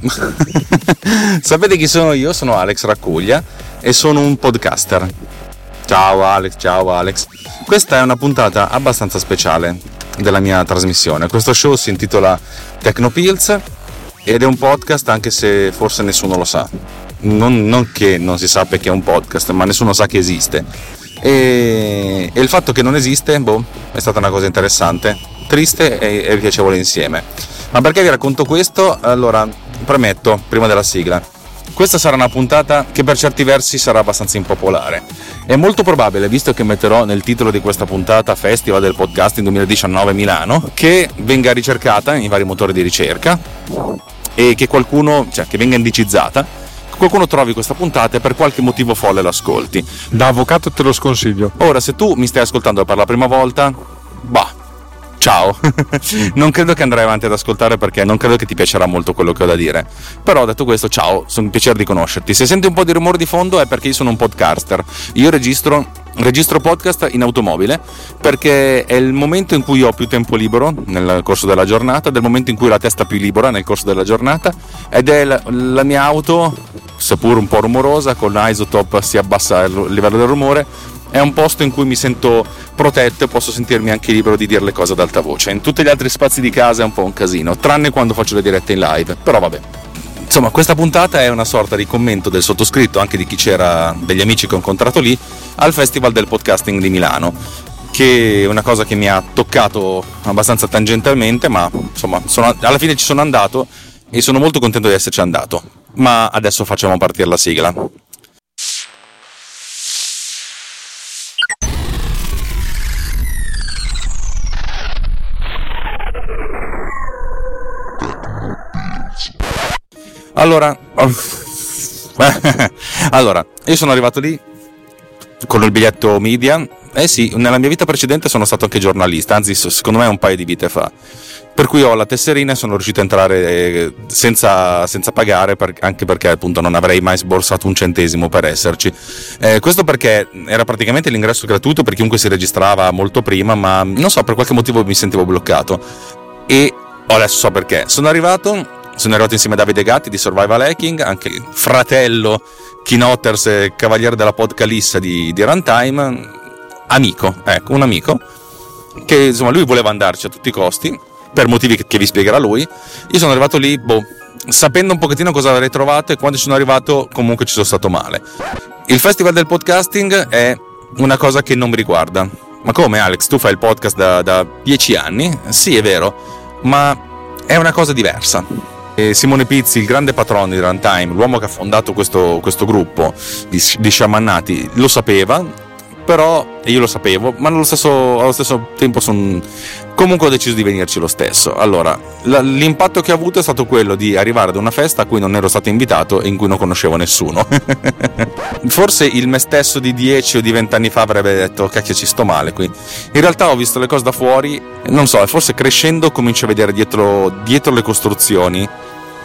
Sapete chi sono io? Sono Alex Raccuglia e sono un podcaster. Ciao Alex, ciao Alex. Questa è una puntata abbastanza speciale della mia trasmissione. Questo show si intitola Tecnopills ed è un podcast anche se forse nessuno lo sa. Non, non che non si sappia che è un podcast, ma nessuno sa che esiste. E, e il fatto che non esiste, boh, è stata una cosa interessante, triste e, e piacevole insieme. Ma perché vi racconto questo? Allora, premetto, prima della sigla, questa sarà una puntata che per certi versi sarà abbastanza impopolare. È molto probabile, visto che metterò nel titolo di questa puntata Festival del Podcasting 2019 Milano, che venga ricercata in vari motori di ricerca e che qualcuno, cioè che venga indicizzata, che qualcuno trovi questa puntata e per qualche motivo folle l'ascolti. Da avvocato te lo sconsiglio. Ora, se tu mi stai ascoltando per la prima volta, bah, ciao. non credo che andrai avanti ad ascoltare perché non credo che ti piacerà molto quello che ho da dire. Però detto questo, ciao, sono un piacere di conoscerti. Se senti un po' di rumore di fondo è perché io sono un podcaster. Io registro registro podcast in automobile perché è il momento in cui ho più tempo libero nel corso della giornata, del momento in cui la testa più libera nel corso della giornata ed è la, la mia auto, seppur un po' rumorosa, con l'isotop si abbassa il livello del rumore, è un posto in cui mi sento protetto e posso sentirmi anche libero di dire le cose ad alta voce. In tutti gli altri spazi di casa è un po' un casino, tranne quando faccio le dirette in live, però vabbè. Insomma, questa puntata è una sorta di commento del sottoscritto, anche di chi c'era, degli amici che ho incontrato lì, al Festival del Podcasting di Milano, che è una cosa che mi ha toccato abbastanza tangentalmente, ma insomma, sono, alla fine ci sono andato e sono molto contento di esserci andato. Ma adesso facciamo partire la sigla. Allora, allora, io sono arrivato lì con il biglietto media. Eh sì, nella mia vita precedente sono stato anche giornalista, anzi, secondo me un paio di vite fa. Per cui ho la tesserina e sono riuscito a entrare eh, senza, senza pagare, per, anche perché appunto non avrei mai sborsato un centesimo per esserci. Eh, questo perché era praticamente l'ingresso gratuito per chiunque si registrava molto prima, ma non so, per qualche motivo mi sentivo bloccato. E adesso so perché. Sono arrivato, sono arrivato insieme a Davide Gatti di Survival Hacking, anche fratello Keynotters e cavaliere della podcalissa di, di Runtime, amico, ecco, un amico, che insomma lui voleva andarci a tutti i costi, per motivi che, che vi spiegherà lui. Io sono arrivato lì, boh, sapendo un pochettino cosa avrei trovato e quando sono arrivato comunque ci sono stato male. Il Festival del Podcasting è una cosa che non mi riguarda. Ma come Alex, tu fai il podcast da, da dieci anni? Sì, è vero, ma è una cosa diversa. E Simone Pizzi, il grande patrono di Runtime, l'uomo che ha fondato questo, questo gruppo di, di sciamannati, lo sapeva, però io lo sapevo, ma allo stesso, allo stesso tempo son, comunque ho deciso di venirci lo stesso. Allora, la, l'impatto che ho avuto è stato quello di arrivare ad una festa a cui non ero stato invitato e in cui non conoscevo nessuno. Forse il me stesso di 10 o di 20 anni fa avrebbe detto cacchio ci sto male qui. In realtà ho visto le cose da fuori, non so, e forse crescendo comincio a vedere dietro, dietro le costruzioni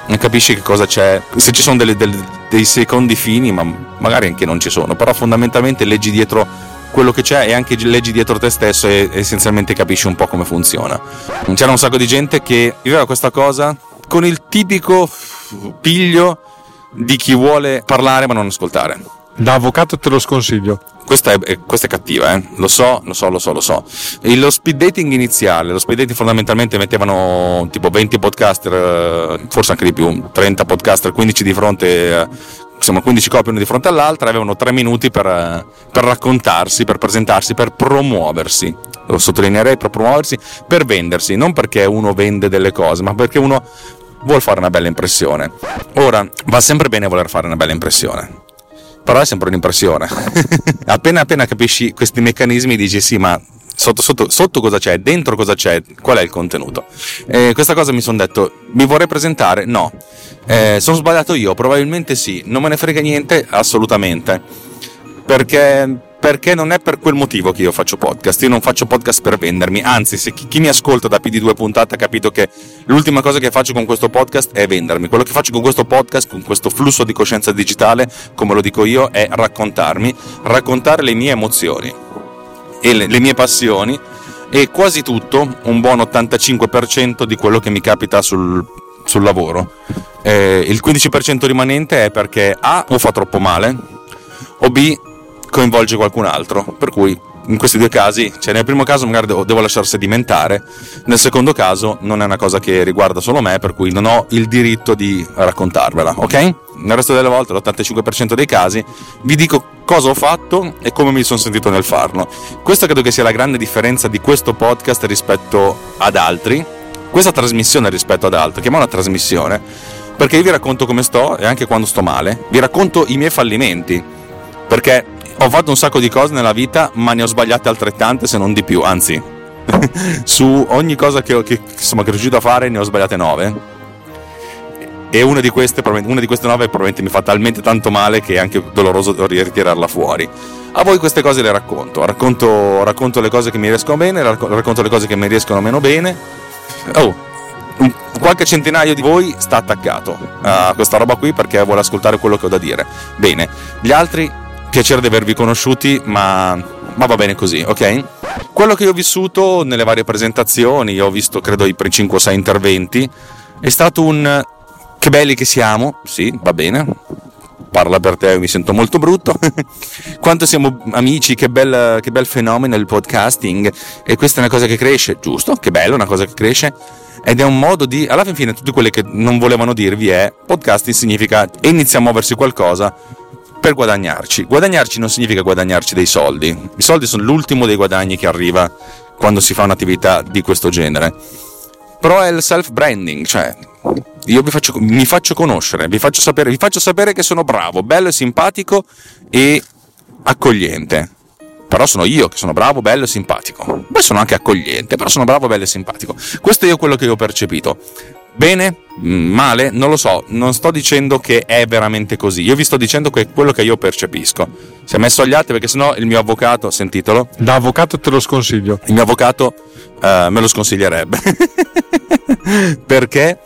non capisci che cosa c'è, se ci sono delle, delle, dei secondi fini, ma magari anche non ci sono, però fondamentalmente leggi dietro quello che c'è e anche leggi dietro te stesso e essenzialmente capisci un po' come funziona. C'era un sacco di gente che viveva questa cosa con il tipico piglio di chi vuole parlare ma non ascoltare. Da avvocato te lo sconsiglio. Questa è, questa è cattiva, eh? lo so, lo so, lo so, lo so. E lo speed dating iniziale, lo speed dating fondamentalmente mettevano tipo 20 podcaster, eh, forse anche di più, 30 podcaster, 15 di fronte, eh, insomma 15 copie una di fronte all'altra, avevano 3 minuti per, eh, per raccontarsi, per presentarsi, per promuoversi. Lo sottolineerei per promuoversi, per vendersi, non perché uno vende delle cose, ma perché uno vuole fare una bella impressione. Ora, va sempre bene voler fare una bella impressione però è sempre un'impressione. appena appena capisci questi meccanismi dici sì, ma sotto, sotto, sotto cosa c'è, dentro cosa c'è, qual è il contenuto. Eh, questa cosa mi sono detto, mi vorrei presentare? No. Eh, sono sbagliato io? Probabilmente sì. Non me ne frega niente? Assolutamente. Perché perché non è per quel motivo che io faccio podcast. Io non faccio podcast per vendermi, anzi, se chi, chi, mi ascolta da PD2 puntate ha capito che l'ultima cosa che faccio con questo podcast è vendermi. Quello che faccio con questo podcast, con questo flusso di coscienza digitale, come lo dico io, è raccontarmi, raccontare le mie emozioni e le, le mie passioni e quasi tutto, un buon 85% di quello che mi capita sul, sul lavoro. Eh, il 15% rimanente è perché A o fa troppo male o B coinvolge qualcun altro. Per cui in questi due casi, cioè nel primo caso magari devo, devo lasciar sedimentare, nel secondo caso non è una cosa che riguarda solo me, per cui non ho il diritto di raccontarvela, ok? Nel resto delle volte, l'85% dei casi, vi dico cosa ho fatto e come mi sono sentito nel farlo. Questa credo che sia la grande differenza di questo podcast rispetto ad altri, questa trasmissione rispetto ad altri, chiamiamola trasmissione, perché io vi racconto come sto e anche quando sto male, vi racconto i miei fallimenti, perché ho fatto un sacco di cose nella vita, ma ne ho sbagliate altrettante, se non di più. Anzi, su ogni cosa che, che, sono riuscito a fare ne ho sbagliate nove. E una di, queste, una di queste nove probabilmente mi fa talmente tanto male che è anche doloroso ritirarla fuori. A voi queste cose le racconto. Racconto, racconto le cose che mi riescono bene, racconto le cose che mi riescono meno bene. Oh, qualche centinaio di voi sta attaccato a questa roba qui perché vuole ascoltare quello che ho da dire. Bene, gli altri piacere di avervi conosciuti, ma, ma, va bene così, ok? Quello che ho vissuto nelle varie presentazioni, ho visto credo i 5 o 6 interventi, è stato un che belli che siamo, sì, va bene, parla per te, mi sento molto brutto. Quanto siamo amici, che bel, che bel, fenomeno il podcasting. E questa è una cosa che cresce, giusto? Che bello, una cosa che cresce. Ed è un modo di, alla fine, tutte quelle che non volevano dirvi è podcasting significa inizia a muoversi qualcosa per guadagnarci. Guadagnarci non significa guadagnarci dei soldi. I soldi sono l'ultimo dei guadagni che arriva quando si fa un'attività di questo genere. Però è il self-branding, cioè io faccio, mi faccio conoscere, vi faccio, sapere, vi faccio sapere che sono bravo, bello e simpatico e accogliente. Però sono io che sono bravo, bello e simpatico. Poi sono anche accogliente, però sono bravo, bello e simpatico. Questo è quello che ho percepito. Bene? Male? Non lo so, non sto dicendo che è veramente così, io vi sto dicendo che è quello che io percepisco. Si è messo agli atti perché sennò il mio avvocato, sentitelo. Da avvocato te lo sconsiglio. Il mio avvocato uh, me lo sconsiglierebbe. perché?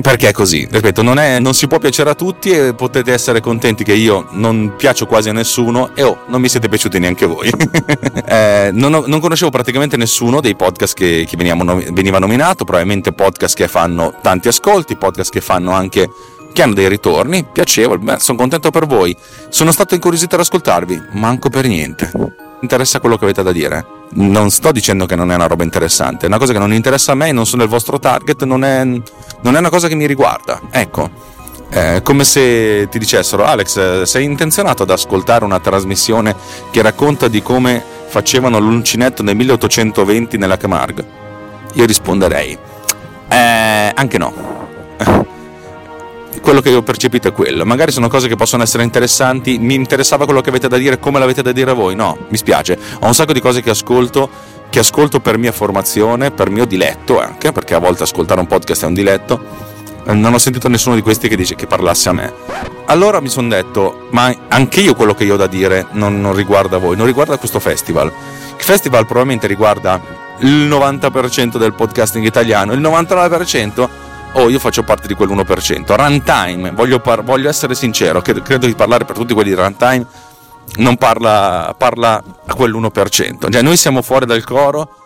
Perché è così, ripeto, non, è, non, si può piacere a tutti e potete essere contenti che io non piaccio quasi a nessuno e oh, non mi siete piaciuti neanche voi. eh, non, ho, non, conoscevo praticamente nessuno dei podcast che, che veniva, veniva nominato, probabilmente podcast che fanno tanti ascolti, podcast che fanno anche che hanno dei ritorni, piacevoli, beh, sono contento per voi. Sono stato incuriosito ad ascoltarvi, manco per niente. Interessa quello che avete da dire non sto dicendo che non è una roba interessante, è una cosa che non interessa a me, non sono il vostro target, non è, non è una cosa che mi riguarda. Ecco. È come se ti dicessero Alex sei intenzionato ad ascoltare una trasmissione che racconta di come facevano l'uncinetto nel 1820 nella Camargue io risponderei eh, anche no quello che ho percepito è quello. Magari sono cose che possono essere interessanti, mi interessava quello che avete da dire, come l'avete da dire voi. No, mi spiace. Ho un sacco di cose che ascolto, che ascolto per mia formazione, per mio diletto anche, perché a volte ascoltare un podcast è un diletto. Non ho sentito nessuno di questi che dice che parlasse a me. Allora mi sono detto, ma anche io quello che io ho da dire non, non riguarda voi, non riguarda questo festival. Il festival probabilmente riguarda il 90% del podcasting italiano, il 99% oh io faccio parte di quell'1%. Runtime, voglio, par- voglio essere sincero, credo di parlare per tutti quelli di runtime, non parla, parla a quell'1%. Cioè noi siamo fuori dal coro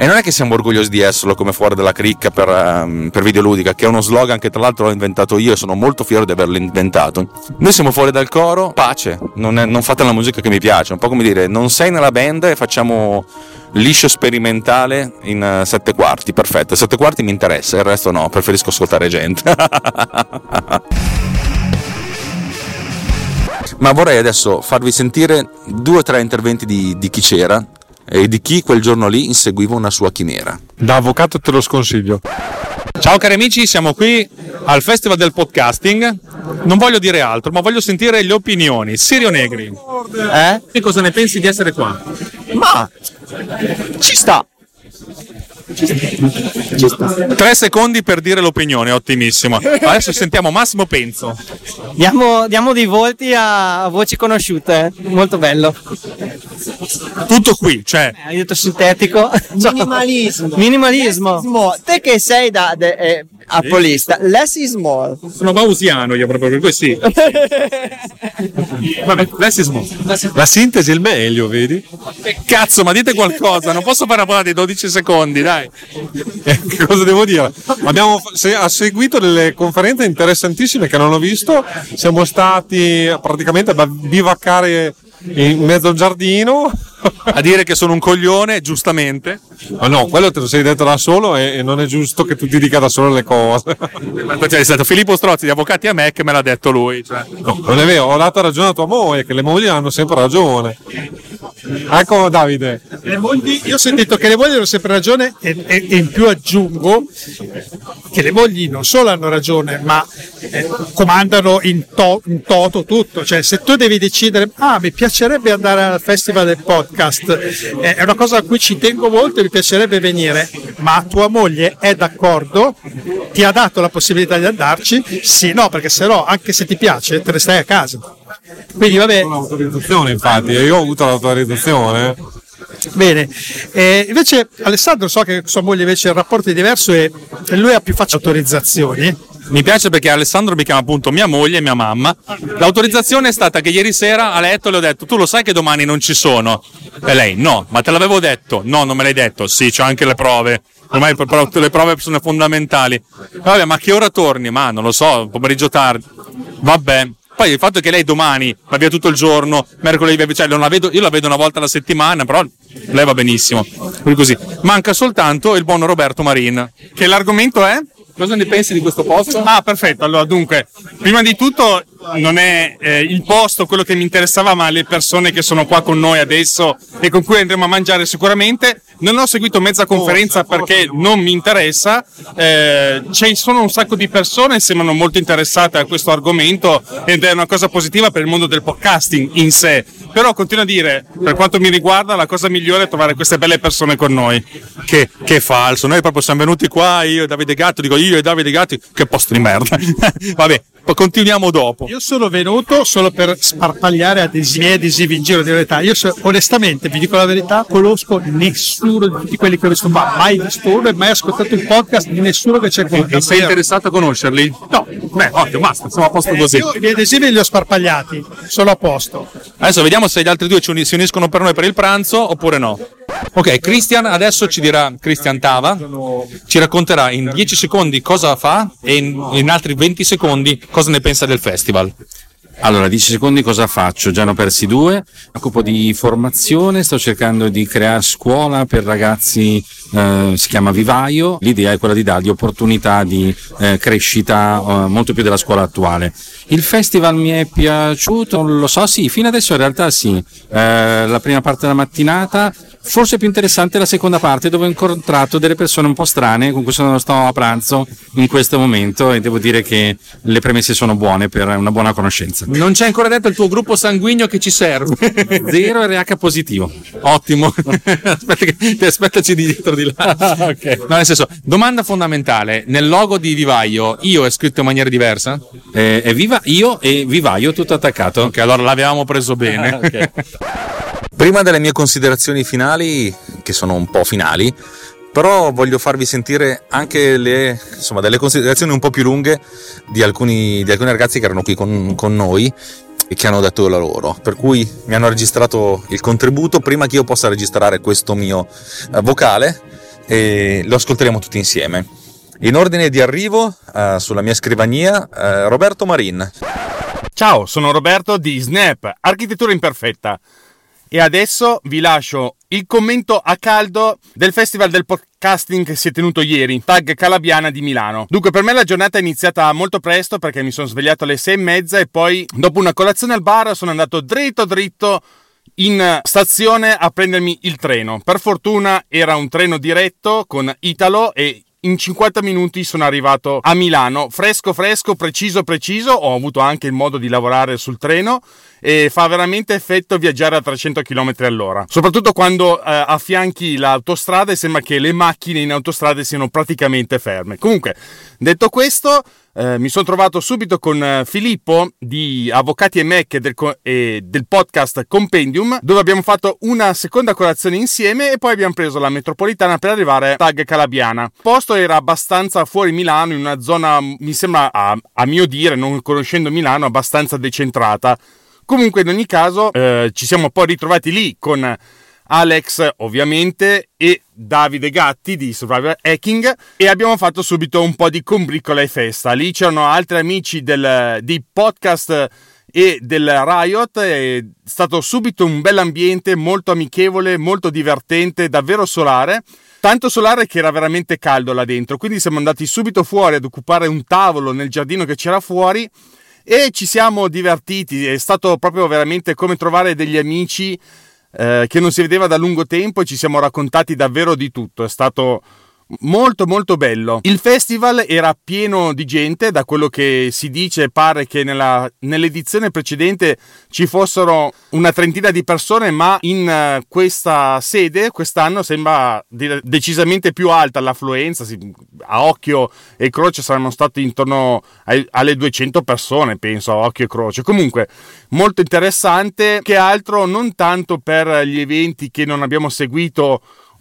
e non è che siamo orgogliosi di esserlo come fuori dalla cricca per, um, per videoludica, che è uno slogan che tra l'altro ho inventato io e sono molto fiero di averlo inventato. Noi siamo fuori dal coro, pace, non, è, non fate la musica che mi piace, un po' come dire, non sei nella band e facciamo liscio sperimentale in uh, sette quarti, perfetto, sette quarti mi interessa, il resto no, preferisco ascoltare gente. Ma vorrei adesso farvi sentire due o tre interventi di, di chi c'era e di chi quel giorno lì inseguiva una sua chimera. Da avvocato te lo sconsiglio. Ciao cari amici, siamo qui al Festival del Podcasting. Non voglio dire altro, ma voglio sentire le opinioni. Sirio Negri, eh? Che cosa ne pensi di essere qua? Ma ci sta. Tre secondi per dire l'opinione, ottimissimo. Adesso sentiamo Massimo Penzo. Diamo, diamo dei volti a voci conosciute, molto bello. Tutto qui, cioè. Hai detto sintetico. Minimalismo. Minimalismo. Less is more. Te che sei da de- eh, appolista, less is more. Sono bausiano io proprio, per cui sì. Vabbè, less is more. La sintesi è il meglio, vedi? Cazzo, ma dite qualcosa, non posso fare una puntata di 12 secondi, dai. Eh, che cosa devo dire? Abbiamo se- ha seguito delle conferenze interessantissime che non ho visto. Siamo stati praticamente a bivaccare in mezzo al giardino. A dire che sono un coglione, giustamente. Ma no, quello te lo sei detto da solo e, e non è giusto che tu ti dica da solo le cose. Cioè, è stato Filippo Strozzi di Avvocati a me che me l'ha detto lui. Cioè. No, non è vero, ho dato ragione a tua moglie, che le mogli hanno sempre ragione. Ecco Davide. Mogli- io ho sentito che le mogli hanno sempre ragione e, e- e in più aggiungo che le mogli non solo hanno ragione, ma eh, comandano in, to- in toto tutto. Cioè, se tu devi decidere, ah, mi piacerebbe andare al festival del podcast, eh, è una cosa a cui ci tengo molto e mi piacerebbe venire, ma tua moglie è d'accordo? Ti ha dato la possibilità di andarci? Sì, no, perché se no, anche se ti piace, te ne stai a casa. Quindi vabbè, L'autorizzazione, infatti, io ho avuto l'autorizzazione. Bene, Eh, invece Alessandro so che sua moglie invece il rapporto è diverso e lui ha più facile autorizzazioni. Mi piace perché Alessandro mi chiama appunto mia moglie e mia mamma. L'autorizzazione è stata che ieri sera a letto le ho detto: Tu lo sai che domani non ci sono? E lei: No, ma te l'avevo detto. No, non me l'hai detto. Sì, c'ho anche le prove. Ormai le prove sono fondamentali. Vabbè, ma a che ora torni? Ma non lo so, pomeriggio tardi. Vabbè. Poi il fatto che lei domani va via tutto il giorno, mercoledì va via, cioè non la vedo, io la vedo una volta alla settimana, però lei va benissimo. Così. Manca soltanto il buon Roberto Marin. Che l'argomento è? Cosa ne pensi di questo posto? Ah, perfetto. Allora, dunque, prima di tutto non è eh, il posto quello che mi interessava, ma le persone che sono qua con noi adesso e con cui andremo a mangiare sicuramente. Non ho seguito mezza conferenza perché non mi interessa. Eh, ci sono un sacco di persone, sembrano molto interessate a questo argomento ed è una cosa positiva per il mondo del podcasting in sé. Però continuo a dire, per quanto mi riguarda, la cosa migliore è trovare queste belle persone con noi. Che, che falso, noi proprio siamo venuti qua, io e Davide Gatto, dico io e Davide Gatti, che posto di merda. Vabbè, continuiamo dopo. Io sono venuto solo per sparpagliare adesivi e adesivi in giro di verità. Io so- onestamente, vi dico la verità, conosco nessuno di tutti quelli che ho visto qua, mai visto uno e mai ascoltato il podcast di nessuno che c'è qui. E sei interessato a conoscerli? No. Beh, ottimo, basta, siamo a posto Eh, così. io gli adesivi li ho sparpagliati, sono a posto. Adesso vediamo se gli altri due ci si uniscono per noi per il pranzo oppure no. Ok, Christian adesso ci dirà, Christian Tava, ci racconterà in 10 secondi cosa fa e in, in altri 20 secondi cosa ne pensa del festival. Allora, 10 secondi cosa faccio? Già ne ho persi due. Mi occupo di formazione, sto cercando di creare scuola per ragazzi, eh, si chiama Vivaio. L'idea è quella di dargli opportunità di eh, crescita eh, molto più della scuola attuale. Il festival mi è piaciuto, non lo so, sì, fino adesso in realtà sì. Eh, la prima parte della mattinata, forse più interessante la seconda parte dove ho incontrato delle persone un po' strane con cui sono sto a pranzo in questo momento e devo dire che le premesse sono buone per una buona conoscenza. Non c'è ancora detto il tuo gruppo sanguigno che ci serve. Zero RH positivo. Ottimo. Aspetta che, aspettaci di dietro di là. No, nel senso, domanda fondamentale, nel logo di Vivaio io è scritto in maniera diversa? Eh, è viva io e vivaio tutto attaccato. Ok, allora l'avevamo preso bene. Ah, ok. Prima delle mie considerazioni finali, che sono un po' finali, però voglio farvi sentire anche le, insomma, delle considerazioni un po' più lunghe di alcuni, di alcuni ragazzi che erano qui con, con noi e che hanno detto la loro. Per cui mi hanno registrato il contributo prima che io possa registrare questo mio eh, vocale e lo ascolteremo tutti insieme. In ordine di arrivo eh, sulla mia scrivania, eh, Roberto Marin. Ciao, sono Roberto di Snap, Architettura Imperfetta. E adesso vi lascio il commento a caldo del festival del podcasting che si è tenuto ieri, Tag Calabiana di Milano. Dunque, per me la giornata è iniziata molto presto perché mi sono svegliato alle sei e mezza e poi, dopo una colazione al bar, sono andato dritto dritto in stazione a prendermi il treno. Per fortuna era un treno diretto con Italo e in 50 minuti sono arrivato a Milano, fresco fresco, preciso preciso, ho avuto anche il modo di lavorare sul treno e fa veramente effetto viaggiare a 300 km all'ora. Soprattutto quando eh, affianchi l'autostrada e sembra che le macchine in autostrada siano praticamente ferme. Comunque, detto questo, eh, mi sono trovato subito con eh, Filippo di Avvocati e Mac del, e del podcast Compendium, dove abbiamo fatto una seconda colazione insieme e poi abbiamo preso la metropolitana per arrivare a Tag Calabiana. Il posto era abbastanza fuori Milano, in una zona, mi sembra, a, a mio dire, non conoscendo Milano, abbastanza decentrata. Comunque, in ogni caso, eh, ci siamo poi ritrovati lì con Alex, ovviamente, e Davide Gatti di Survivor Hacking e abbiamo fatto subito un po' di combricola e festa. Lì c'erano altri amici del, di podcast e del Riot. È stato subito un bel ambiente, molto amichevole, molto divertente, davvero solare. Tanto solare che era veramente caldo là dentro, quindi siamo andati subito fuori ad occupare un tavolo nel giardino che c'era fuori e ci siamo divertiti. È stato proprio veramente come trovare degli amici eh, che non si vedeva da lungo tempo e ci siamo raccontati davvero di tutto. È stato molto molto bello. Il festival era pieno di gente, da quello che si dice pare che nella, nell'edizione precedente ci fossero una trentina di persone, ma in uh, questa sede quest'anno sembra de- decisamente più alta l'affluenza, a occhio e croce saranno stati intorno alle 200 persone, penso, a occhio e croce. Comunque molto interessante, che altro non tanto per gli eventi che non abbiamo seguito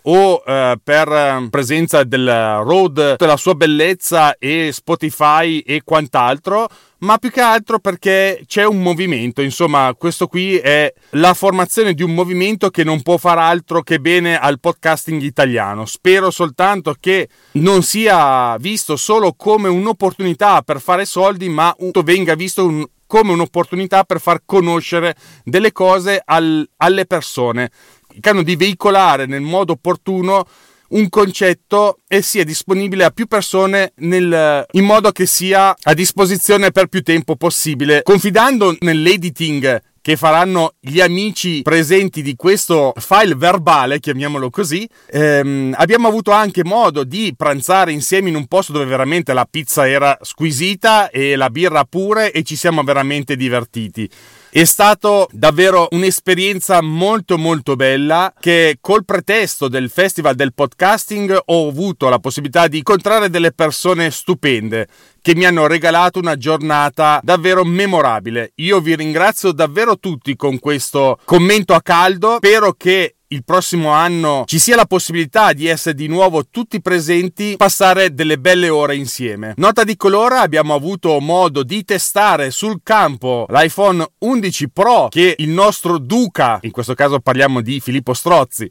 o eh, per ehm, presenza del road, la sua bellezza e Spotify e quant'altro, ma più che altro perché c'è un movimento, insomma, questo qui è la formazione di un movimento che non può far altro che bene al podcasting italiano. Spero soltanto che non sia visto solo come un'opportunità per fare soldi, ma venga visto un, come un'opportunità per far conoscere delle cose al, alle persone cercando di veicolare nel modo opportuno un concetto e sia disponibile a più persone nel, in modo che sia a disposizione per più tempo possibile, confidando nell'editing che faranno gli amici presenti di questo file verbale, chiamiamolo così, ehm, abbiamo avuto anche modo di pranzare insieme in un posto dove veramente la pizza era squisita e la birra pure e ci siamo veramente divertiti. È stato davvero un'esperienza molto molto bella che col pretesto del festival del podcasting ho avuto la possibilità di incontrare delle persone stupende che mi hanno regalato una giornata davvero memorabile. Io vi ringrazio davvero tutti con questo commento a caldo. Spero che il prossimo anno ci sia la possibilità di essere di nuovo tutti presenti, passare delle belle ore insieme. Nota di colore, abbiamo avuto modo di testare sul campo l'iPhone 11 Pro che il nostro Duca, in questo caso parliamo di Filippo Strozzi,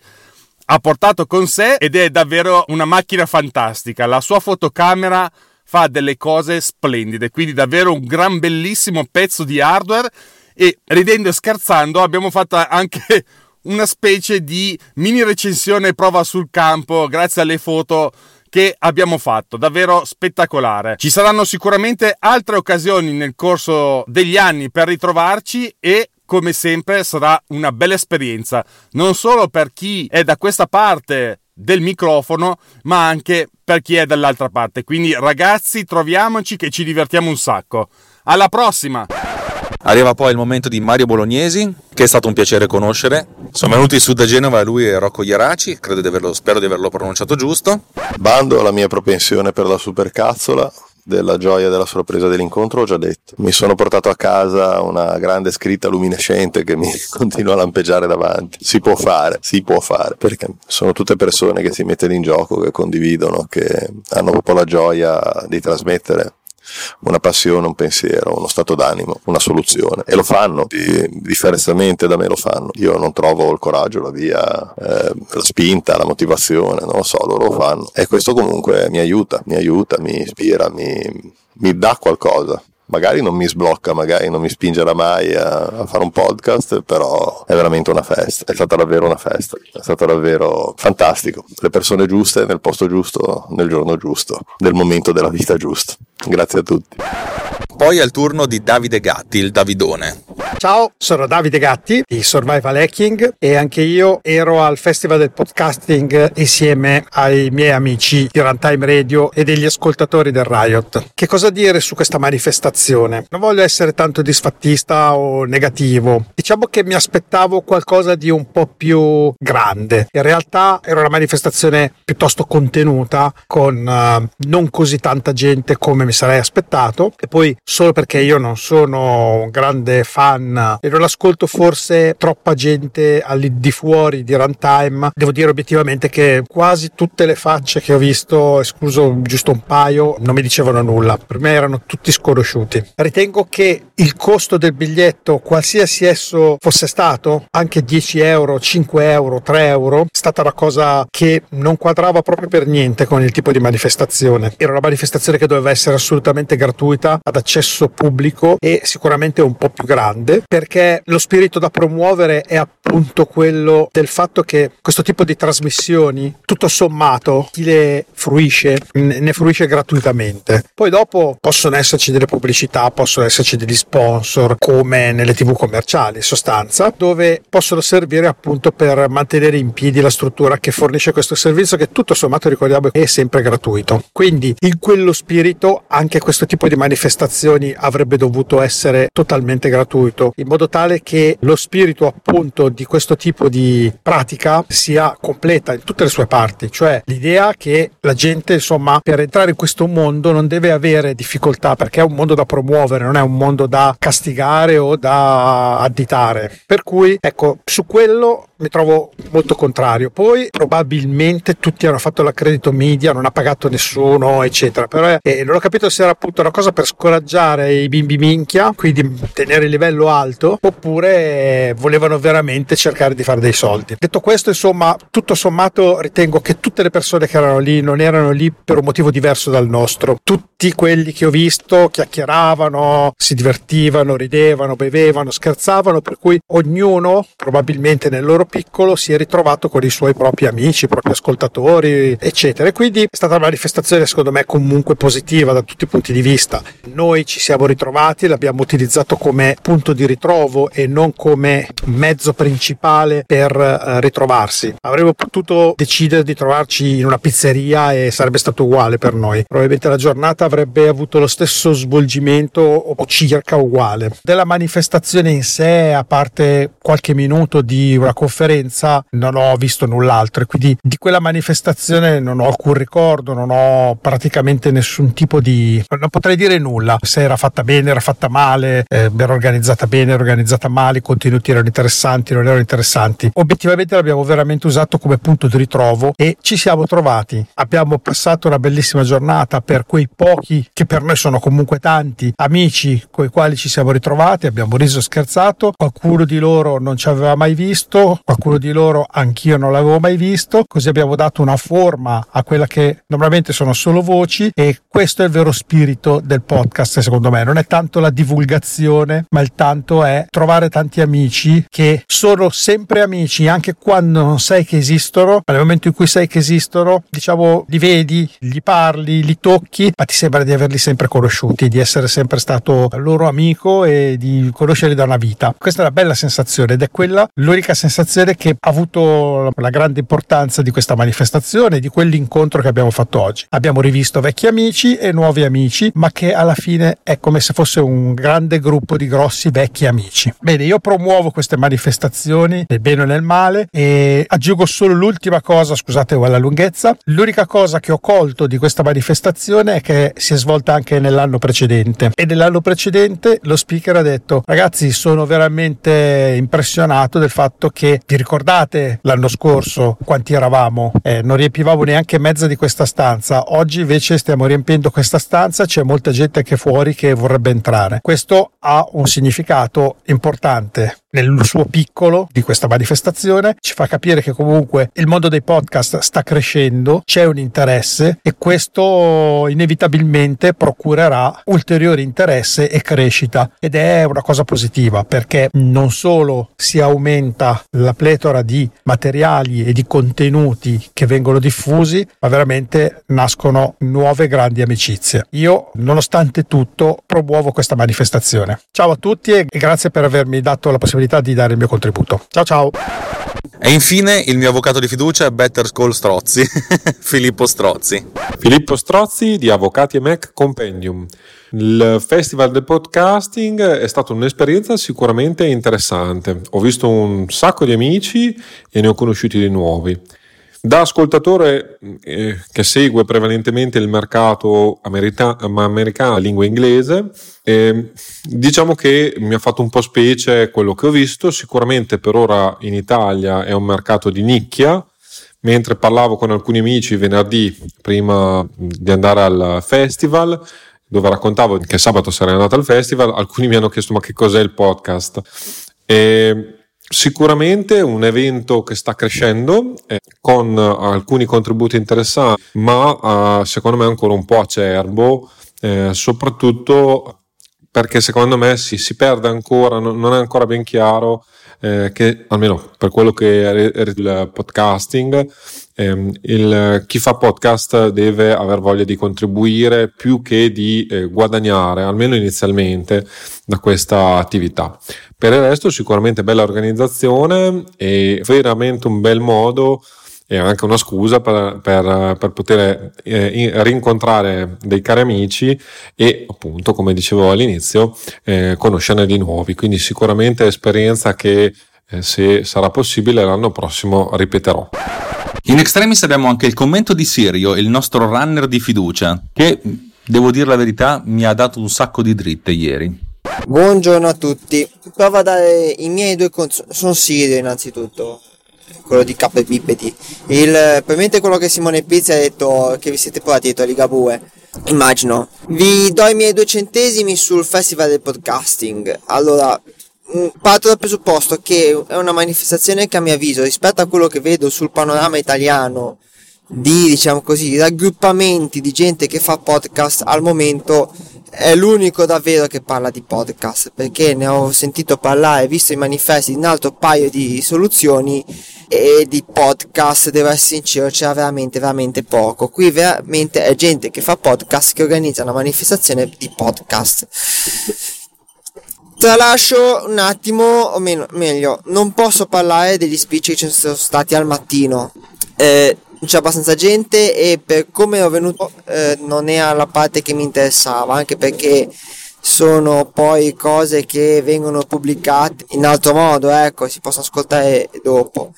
ha portato con sé ed è davvero una macchina fantastica. La sua fotocamera fa delle cose splendide, quindi davvero un gran bellissimo pezzo di hardware e ridendo e scherzando abbiamo fatto anche una specie di mini recensione prova sul campo grazie alle foto che abbiamo fatto, davvero spettacolare. Ci saranno sicuramente altre occasioni nel corso degli anni per ritrovarci e come sempre sarà una bella esperienza, non solo per chi è da questa parte del microfono, ma anche per chi è dall'altra parte. Quindi ragazzi, troviamoci che ci divertiamo un sacco. Alla prossima! Arriva poi il momento di Mario Bolognesi, che è stato un piacere conoscere. Sono venuti su da Genova lui e Rocco Ieraci, credo di averlo, spero di averlo pronunciato giusto. Bando alla mia propensione per la supercazzola, della gioia della sorpresa dell'incontro ho già detto. Mi sono portato a casa una grande scritta luminescente che mi continua a lampeggiare davanti. Si può fare, si può fare, perché sono tutte persone che si mettono in gioco, che condividono, che hanno proprio la gioia di trasmettere una passione, un pensiero, uno stato d'animo, una soluzione. E lo fanno, di, differenzialmente da me lo fanno. Io non trovo il coraggio, la via, eh, la spinta, la motivazione, non lo so, loro lo fanno. E questo comunque mi aiuta, mi aiuta, mi ispira, mi, mi dà qualcosa. Magari non mi sblocca, magari non mi spingerà mai a, a, fare un podcast, però è veramente una festa, è stata davvero una festa, è stato davvero fantastico, le persone giuste nel posto giusto, nel giorno giusto, nel momento della vita giusto. Grazie a tutti. Poi è il turno di Davide Gatti, il Davidone. Ciao, sono Davide Gatti di Survival Hacking e anche io ero al Festival del Podcasting insieme ai miei amici di Runtime Radio e degli ascoltatori del Riot. Che cosa dire su questa manifestazione? Non voglio essere tanto disfattista o negativo. Diciamo che mi aspettavo qualcosa di un po' più grande. In realtà era una manifestazione piuttosto contenuta con uh, non così tanta gente come mi sarei aspettato e poi solo perché io non sono un grande fan e non ascolto forse troppa gente al di fuori di runtime, devo dire obiettivamente che quasi tutte le facce che ho visto, escluso giusto un paio, non mi dicevano nulla. Per me erano tutti sconosciuti. Ritengo che il costo del biglietto, qualsiasi esso fosse stato, anche 10 euro, 5 euro, 3 euro, è stata una cosa che non quadrava proprio per niente con il tipo di manifestazione. Era una manifestazione che doveva essere assolutamente gratuita, ad accesso pubblico e sicuramente un po' più grande perché lo spirito da promuovere è appunto quello del fatto che questo tipo di trasmissioni tutto sommato chi le fruisce ne fruisce gratuitamente. Poi dopo possono esserci delle pubblicità possono esserci degli sponsor come nelle tv commerciali in sostanza dove possono servire appunto per mantenere in piedi la struttura che fornisce questo servizio che tutto sommato ricordiamo è sempre gratuito. Quindi in quello spirito anche questo tipo di manifestazioni avrebbe dovuto essere totalmente gratuito, in modo tale che lo spirito appunto di questo tipo di pratica sia completa in tutte le sue parti, cioè l'idea che la gente insomma per entrare in questo mondo non deve avere difficoltà perché è un mondo da promuovere, non è un mondo da castigare o da additare. Per cui ecco, su quello mi trovo molto contrario. Poi probabilmente tutti hanno fatto l'accredito media, non ha pagato nessuno, eccetera. Però eh, non ho capito se era appunto una cosa per scoraggiare i bimbi minchia, quindi tenere il livello alto, oppure volevano veramente cercare di fare dei soldi. Detto questo, insomma, tutto sommato ritengo che tutte le persone che erano lì non erano lì per un motivo diverso dal nostro. Tutti quelli che ho visto chiacchieravano, si divertivano, ridevano, bevevano, scherzavano, per cui ognuno probabilmente nel loro piccolo si è ritrovato con i suoi propri amici, i propri ascoltatori, eccetera. E quindi è stata una manifestazione, secondo me, comunque positiva da tutti i punti di vista. Noi ci siamo ritrovati, l'abbiamo utilizzato come punto di ritrovo e non come mezzo principale per uh, ritrovarsi. Avremmo potuto decidere di trovarci in una pizzeria e sarebbe stato uguale per noi. Probabilmente la giornata avrebbe avuto lo stesso svolgimento o circa uguale. Della manifestazione in sé, a parte qualche minuto di una conferenza, conferenza non ho visto null'altro e quindi di quella manifestazione non ho alcun ricordo, non ho praticamente nessun tipo di... non potrei dire nulla, se era fatta bene, era fatta male, eh, era organizzata bene, era organizzata male, i contenuti erano interessanti, non erano interessanti. Obiettivamente l'abbiamo veramente usato come punto di ritrovo e ci siamo trovati. Abbiamo passato una bellissima giornata per quei pochi, che per noi sono comunque tanti, amici con i quali ci siamo ritrovati, abbiamo riso scherzato, qualcuno di loro non ci aveva mai visto, qualcuno di loro anch'io non l'avevo mai visto, così abbiamo dato una forma a quella che normalmente sono solo voci e questo è il vero spirito del podcast secondo me, non è tanto la divulgazione, ma il tanto è trovare tanti amici che sono sempre amici anche quando non sai che esistono, ma nel momento in cui sai che esistono, diciamo, li vedi, gli parli, li tocchi, ma ti sembra di averli sempre conosciuti, di essere sempre stato loro amico e di conoscerli da una vita. Questa è una bella sensazione ed è quella l'unica sensazione che ha avuto la grande importanza di questa manifestazione, di quell'incontro che abbiamo fatto oggi. Abbiamo rivisto vecchi amici e nuovi amici, ma che alla fine è come se fosse un grande gruppo di grossi vecchi amici. Bene, io promuovo queste manifestazioni nel bene o nel male e aggiungo solo l'ultima cosa, scusate la lunghezza, l'unica cosa che ho colto di questa manifestazione è che si è svolta anche nell'anno precedente e nell'anno precedente lo speaker ha detto ragazzi sono veramente impressionato del fatto che vi ricordate l'anno scorso quanti eravamo? Eh, non riempivamo neanche mezza di questa stanza. Oggi invece stiamo riempiendo questa stanza, c'è molta gente anche fuori che vorrebbe entrare. Questo ha un significato importante nel suo piccolo di questa manifestazione, ci fa capire che comunque il mondo dei podcast sta crescendo, c'è un interesse e questo inevitabilmente procurerà ulteriore interesse e crescita ed è una cosa positiva perché non solo si aumenta la pletora di materiali e di contenuti che vengono diffusi, ma veramente nascono nuove grandi amicizie. Io, nonostante tutto, promuovo questa manifestazione. Ciao a tutti e grazie per avermi dato la possibilità di dare il mio contributo. Ciao ciao! E infine il mio avvocato di fiducia è Better Call Strozzi, Filippo Strozzi. Filippo Strozzi di Avvocati e Mac Compendium. Il Festival del Podcasting è stata un'esperienza sicuramente interessante. Ho visto un sacco di amici e ne ho conosciuti di nuovi. Da ascoltatore eh, che segue prevalentemente il mercato america- americano, lingua inglese, eh, diciamo che mi ha fatto un po' specie quello che ho visto. Sicuramente per ora in Italia è un mercato di nicchia, mentre parlavo con alcuni amici venerdì prima di andare al festival, dove raccontavo che sabato sarei andato al festival, alcuni mi hanno chiesto ma che cos'è il podcast. E Sicuramente un evento che sta crescendo eh, con alcuni contributi interessanti, ma eh, secondo me ancora un po' acerbo, eh, soprattutto perché secondo me si, si perde ancora, non, non, è ancora ben chiaro eh, che, almeno per quello che è il podcasting, ehm, il, chi fa podcast deve aver voglia di contribuire più che di eh, guadagnare, almeno inizialmente, da questa attività. Per il resto sicuramente bella organizzazione e veramente un bel modo e anche una scusa per, per, per poter eh, rincontrare dei cari amici e appunto come dicevo all'inizio eh, conoscerne di nuovi. Quindi sicuramente esperienza che eh, se sarà possibile l'anno prossimo ripeterò. In extremis abbiamo anche il commento di Sirio il nostro runner di fiducia che devo dire la verità mi ha dato un sacco di dritte ieri Buongiorno a tutti. Provo a dare i miei due consigli. Innanzitutto, quello di K Bipedi. Il, probabilmente quello che Simone Pizzi ha detto che vi siete provati dietro Ligabue. Immagino. Vi do i miei due centesimi sul Festival del Podcasting. Allora, mm, parto dal presupposto che è una manifestazione che a mio avviso, rispetto a quello che vedo sul panorama italiano, di diciamo così raggruppamenti di gente che fa podcast al momento è l'unico davvero che parla di podcast perché ne ho sentito parlare, visto i manifesti di un altro paio di soluzioni e di podcast, devo essere sincero, c'era veramente, veramente poco. Qui veramente è gente che fa podcast che organizza una manifestazione di podcast. Tralascio un attimo, o meno, meglio, non posso parlare degli speech che ci sono stati al mattino. Eh, c'è abbastanza gente e per come ho venuto eh, non è la parte che mi interessava, anche perché sono poi cose che vengono pubblicate in altro modo, ecco, si possono ascoltare dopo.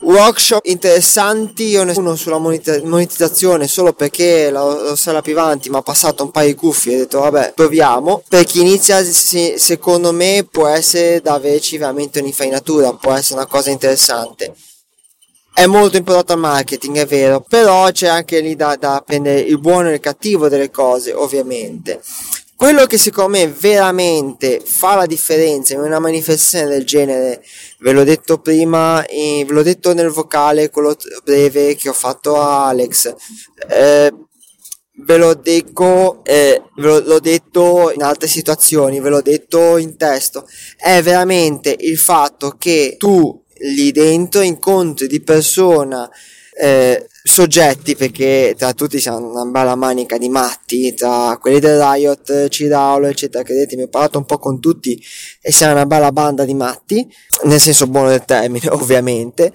Workshop interessanti, io ne uno sulla monetizzazione solo perché sarà più avanti, ma ha passato un paio di cuffie e ho detto vabbè proviamo. Per chi inizia secondo me può essere da averci veramente un'infarinatura, può essere una cosa interessante è molto improntato al marketing, è vero, però c'è anche lì da, da prendere il buono e il cattivo delle cose, ovviamente. Quello che secondo me veramente fa la differenza in una manifestazione del genere, ve l'ho detto prima, ve l'ho detto nel vocale, quello breve che ho fatto a Alex, eh, ve l'ho detto, eh, ve l'ho, l'ho detto in altre situazioni, ve l'ho detto in testo, è veramente il fatto che tu lì dentro incontri di persona eh, soggetti perché tra tutti siamo una bella manica di matti tra quelli del Riot, Ciraulo eccetera credetemi ho parlato un po' con tutti e siamo una bella banda di matti nel senso buono del termine ovviamente.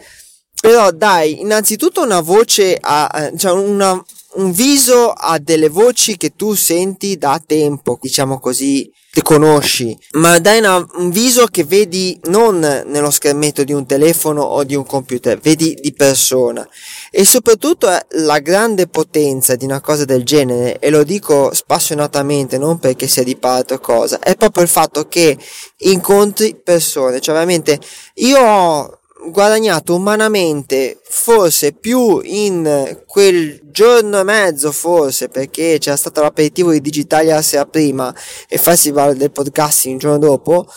Però dai innanzitutto una voce a, cioè una, un viso a delle voci che tu senti da tempo diciamo così ti conosci, ma dai una, un viso che vedi non nello schermetto di un telefono o di un computer, vedi di persona. E soprattutto la grande potenza di una cosa del genere, e lo dico spassionatamente, non perché sia di parte o cosa, è proprio il fatto che incontri persone, cioè veramente io ho guadagnato umanamente forse più in quel giorno e mezzo forse perché c'era stato l'aperitivo di Digitalia la sera prima e Festival del podcasting il giorno dopo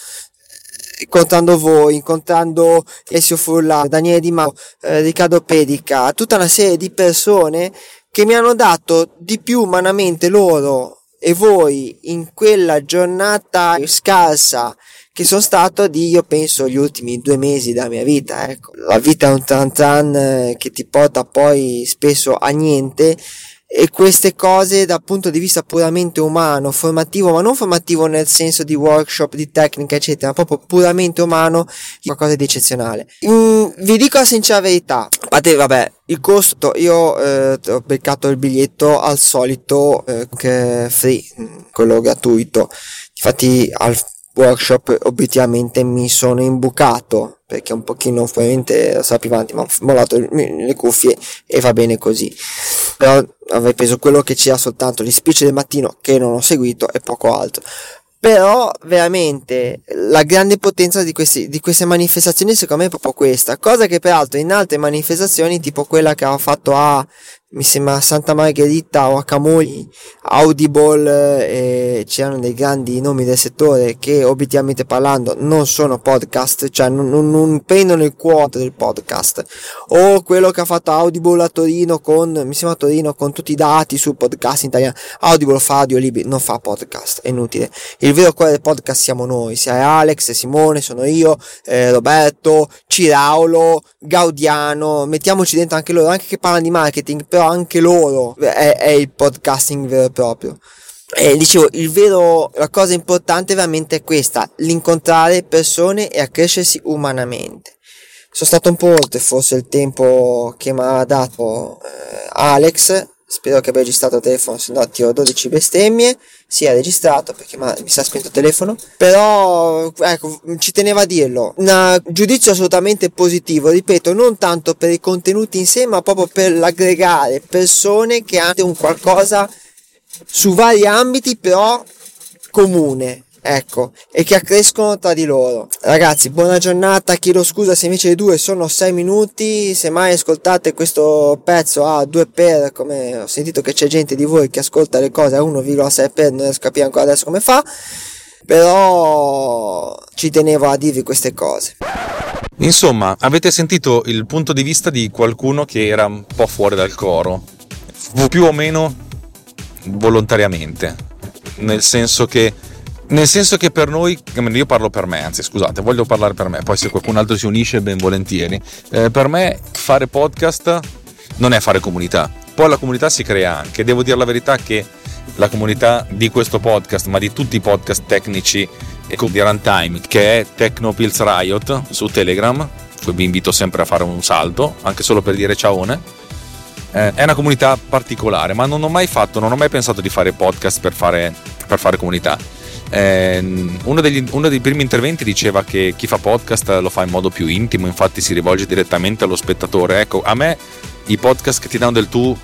incontrando voi, incontrando Alessio Fulla, Daniele Di Mauro, eh, Riccardo Pedica, tutta una serie di persone che mi hanno dato di più umanamente loro e voi in quella giornata scarsa che sono stato di, io penso, gli ultimi due mesi della mia vita. Ecco. La vita è un tran tran eh, che ti porta poi spesso a niente e queste cose dal punto di vista puramente umano, formativo, ma non formativo nel senso di workshop, di tecnica, eccetera, ma proprio puramente umano, qualcosa di eccezionale. Mm, vi dico la sincera verità, a parte, vabbè, il costo, io eh, ho beccato il biglietto al solito eh, free, mm, quello gratuito, infatti al workshop obiettivamente mi sono imbucato perché un pochino ovviamente avanti ma ho mollato le cuffie e va bene così. Però avrei preso quello che c'era soltanto gli speech del mattino che non ho seguito e poco altro. Però veramente la grande potenza di, questi, di queste manifestazioni secondo me è proprio questa. Cosa che peraltro in altre manifestazioni tipo quella che ha fatto a mi sembra Santa Margherita o a Camogli, Audible eh, c'erano dei grandi nomi del settore che obiettivamente parlando non sono podcast, cioè non, non, non prendono il cuore del podcast. O quello che ha fatto Audible a Torino con, mi sembra a Torino, con tutti i dati sul podcast in italiano. Audible fa audio libri, non fa podcast, è inutile. Il vero cuore del podcast siamo noi, sia Alex, Simone, sono io, eh, Roberto, Ciraulo, Gaudiano, mettiamoci dentro anche loro, anche che parlano di marketing, però anche loro è, è il podcasting vero e proprio. E dicevo, il vero, la cosa importante veramente è questa, l'incontrare persone e accrescersi umanamente. Sono stato un po' oltre forse il tempo che mi ha dato eh, Alex, spero che abbia registrato il telefono, se no ti ho 12 bestemmie. Si è registrato perché mi si è spento il telefono. Però, ecco, ci tenevo a dirlo. Un giudizio assolutamente positivo, ripeto, non tanto per i contenuti in sé, ma proprio per l'aggregare persone che hanno un qualcosa su vari ambiti, però comune ecco, e che accrescono tra di loro. Ragazzi, buona giornata, chiedo scusa se invece le due sono 6 minuti, se mai ascoltate questo pezzo a 2 per, come ho sentito che c'è gente di voi che ascolta le cose a 1,6 per, non riesco a capire ancora adesso come fa, però ci tenevo a dirvi queste cose. Insomma, avete sentito il punto di vista di qualcuno che era un po' fuori dal coro, più o meno volontariamente, nel senso che nel senso che per noi, io parlo per me, anzi scusate, voglio parlare per me, poi se qualcun altro si unisce ben volentieri. Eh, per me fare podcast non è fare comunità, poi la comunità si crea anche, devo dire la verità che la comunità di questo podcast, ma di tutti i podcast tecnici di Runtime, che è Technopills Riot su Telegram, vi invito sempre a fare un salto, anche solo per dire ciaone. Eh, è una comunità particolare, ma non ho mai fatto, non ho mai pensato di fare podcast per fare, per fare comunità uno, degli, uno, dei primi interventi diceva che chi fa podcast lo fa in modo più intimo, infatti si rivolge direttamente allo spettatore. Ecco, a me i podcast che ti danno del tu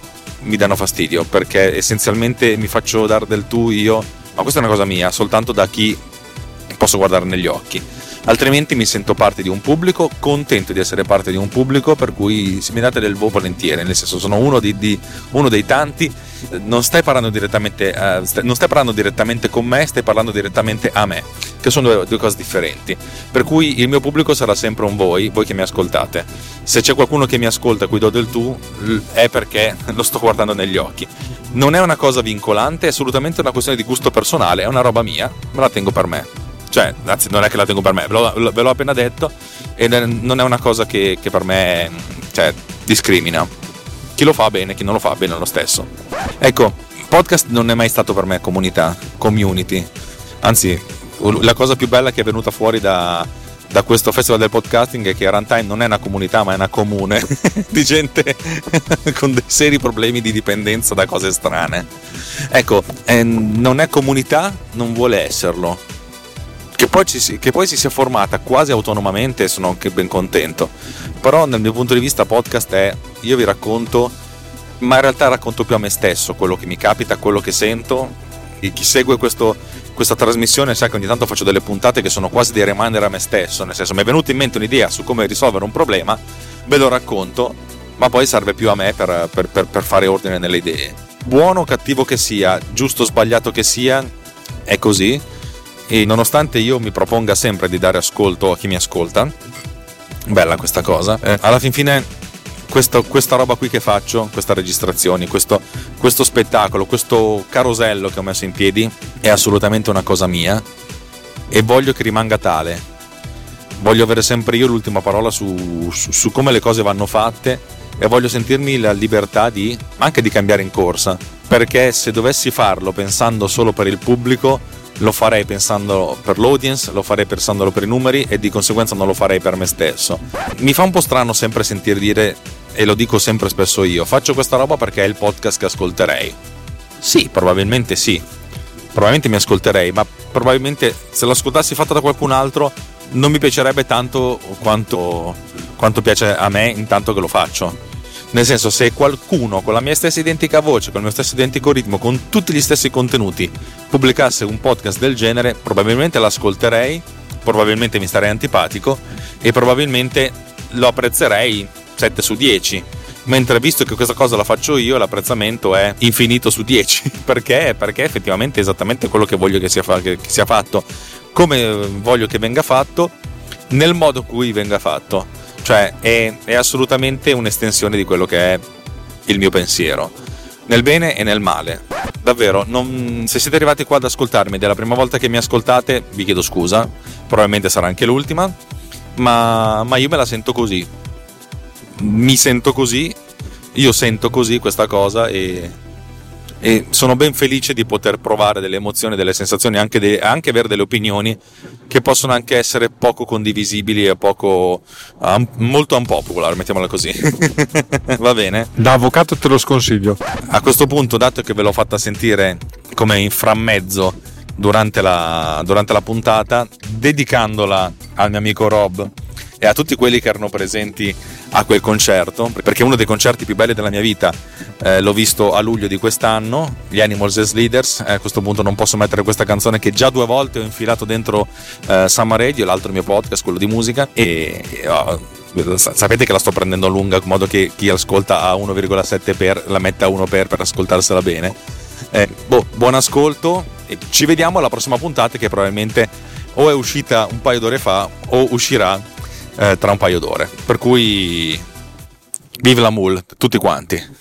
mi danno fastidio perché essenzialmente mi faccio dare del tu io, ma questa è una cosa mia, soltanto da chi posso guardare negli occhi altrimenti mi sento parte di un pubblico, contento di essere parte di un pubblico, per cui se mi date del vo volentieri, nel senso sono uno, di, di, uno dei tanti, non stai, parlando direttamente, uh, st- non stai parlando direttamente con me, stai parlando direttamente a me, che sono due, due, cose differenti. Per cui il mio pubblico sarà sempre un voi, voi che mi ascoltate. Se c'è qualcuno che mi ascolta a cui do del tu, è perché lo sto guardando negli occhi. Non è una cosa vincolante, è assolutamente una questione di gusto personale, è una roba mia, me la tengo per me cioè, anzi, non è che la tengo per me, ve l'ho, ve l'ho appena detto e non è una cosa che, che per me cioè, discrimina. Chi lo fa bene, chi non lo fa bene lo stesso. Ecco, podcast non è mai stato per me comunità, community. Anzi, la cosa più bella che è venuta fuori da, da questo festival del podcasting è che Runtime non è una comunità ma è una comune di gente con dei seri problemi di dipendenza da cose strane. Ecco, eh, non è comunità, non vuole esserlo che poi, ci, che poi si sia formata quasi autonomamente sono anche ben contento. Però dal mio punto di vista podcast è io vi racconto, ma in realtà racconto più a me stesso quello che mi capita, quello che sento. E chi segue questo, questa trasmissione sa che ogni tanto faccio delle puntate che sono quasi dei reminder a me stesso, nel senso mi è venuta in mente un'idea su come risolvere un problema, ve lo racconto, ma poi serve più a me per, per, per, per fare ordine nelle idee. Buono o cattivo che sia, giusto o sbagliato che sia, è così e nonostante io mi proponga sempre di dare ascolto a chi mi ascolta, bella questa cosa, eh, alla fin fine questo, questa roba qui che faccio, queste registrazioni, questo, questo spettacolo, questo carosello che ho messo in piedi è assolutamente una cosa mia e voglio che rimanga tale. Voglio avere sempre io l'ultima parola su, su, su come le cose vanno fatte e voglio sentirmi la libertà di anche di cambiare in corsa, perché se dovessi farlo pensando solo per il pubblico, lo farei pensando per l'audience, lo farei pensandolo per i numeri e di conseguenza non lo farei per me stesso. Mi fa un po' strano sempre sentir dire, e lo dico sempre spesso io, faccio questa roba perché è il podcast che ascolterei. Sì, probabilmente sì. Probabilmente mi ascolterei, ma probabilmente se l'ascoltassi fatta da qualcun altro non mi piacerebbe tanto quanto, quanto piace a me intanto che lo faccio. Nel senso, se qualcuno con la mia stessa identica voce, con il mio stesso identico ritmo, con tutti gli stessi contenuti, pubblicasse un podcast del genere, probabilmente l'ascolterei, probabilmente mi starei antipatico e probabilmente lo apprezzerei 7 su 10. Mentre visto che questa cosa la faccio io, l'apprezzamento è infinito su 10. Perché? Perché effettivamente è esattamente quello che voglio che sia, fa- che sia fatto. Come voglio che venga fatto, nel modo in cui venga fatto. Cioè è, è assolutamente un'estensione di quello che è il mio pensiero. Nel bene e nel male. Davvero, non- se siete arrivati qua ad ascoltarmi ed è la prima volta che mi ascoltate, vi chiedo scusa. Probabilmente sarà anche l'ultima. Ma, ma io me la sento così. Mi sento così. Io sento così questa cosa e, e sono ben felice di poter provare delle emozioni, delle sensazioni, anche, de- anche avere delle opinioni che possono anche essere poco condivisibili e poco um, molto unpopular, mettiamola così. Va bene? Da avvocato te lo sconsiglio. A questo punto, dato che ve l'ho fatta sentire come in frammezzo durante la, durante la puntata, dedicandola al mio amico Rob e a tutti quelli che erano presenti a quel concerto, perché è uno dei concerti più belli della mia vita eh, l'ho visto a luglio di quest'anno, gli Animals as Leaders, eh, a questo punto non posso mettere questa canzone che già due volte ho infilato dentro eh, Summer Radio, l'altro mio podcast, quello di musica, e... e oh, Sapete che la sto prendendo lunga in modo che chi ascolta a 1,7 per la metta a 1 per per ascoltarsela bene. Eh, boh, buon ascolto e ci vediamo alla prossima puntata che probabilmente o è uscita un paio d'ore fa o uscirà eh, tra un paio d'ore. Per cui vive la mul, tutti quanti.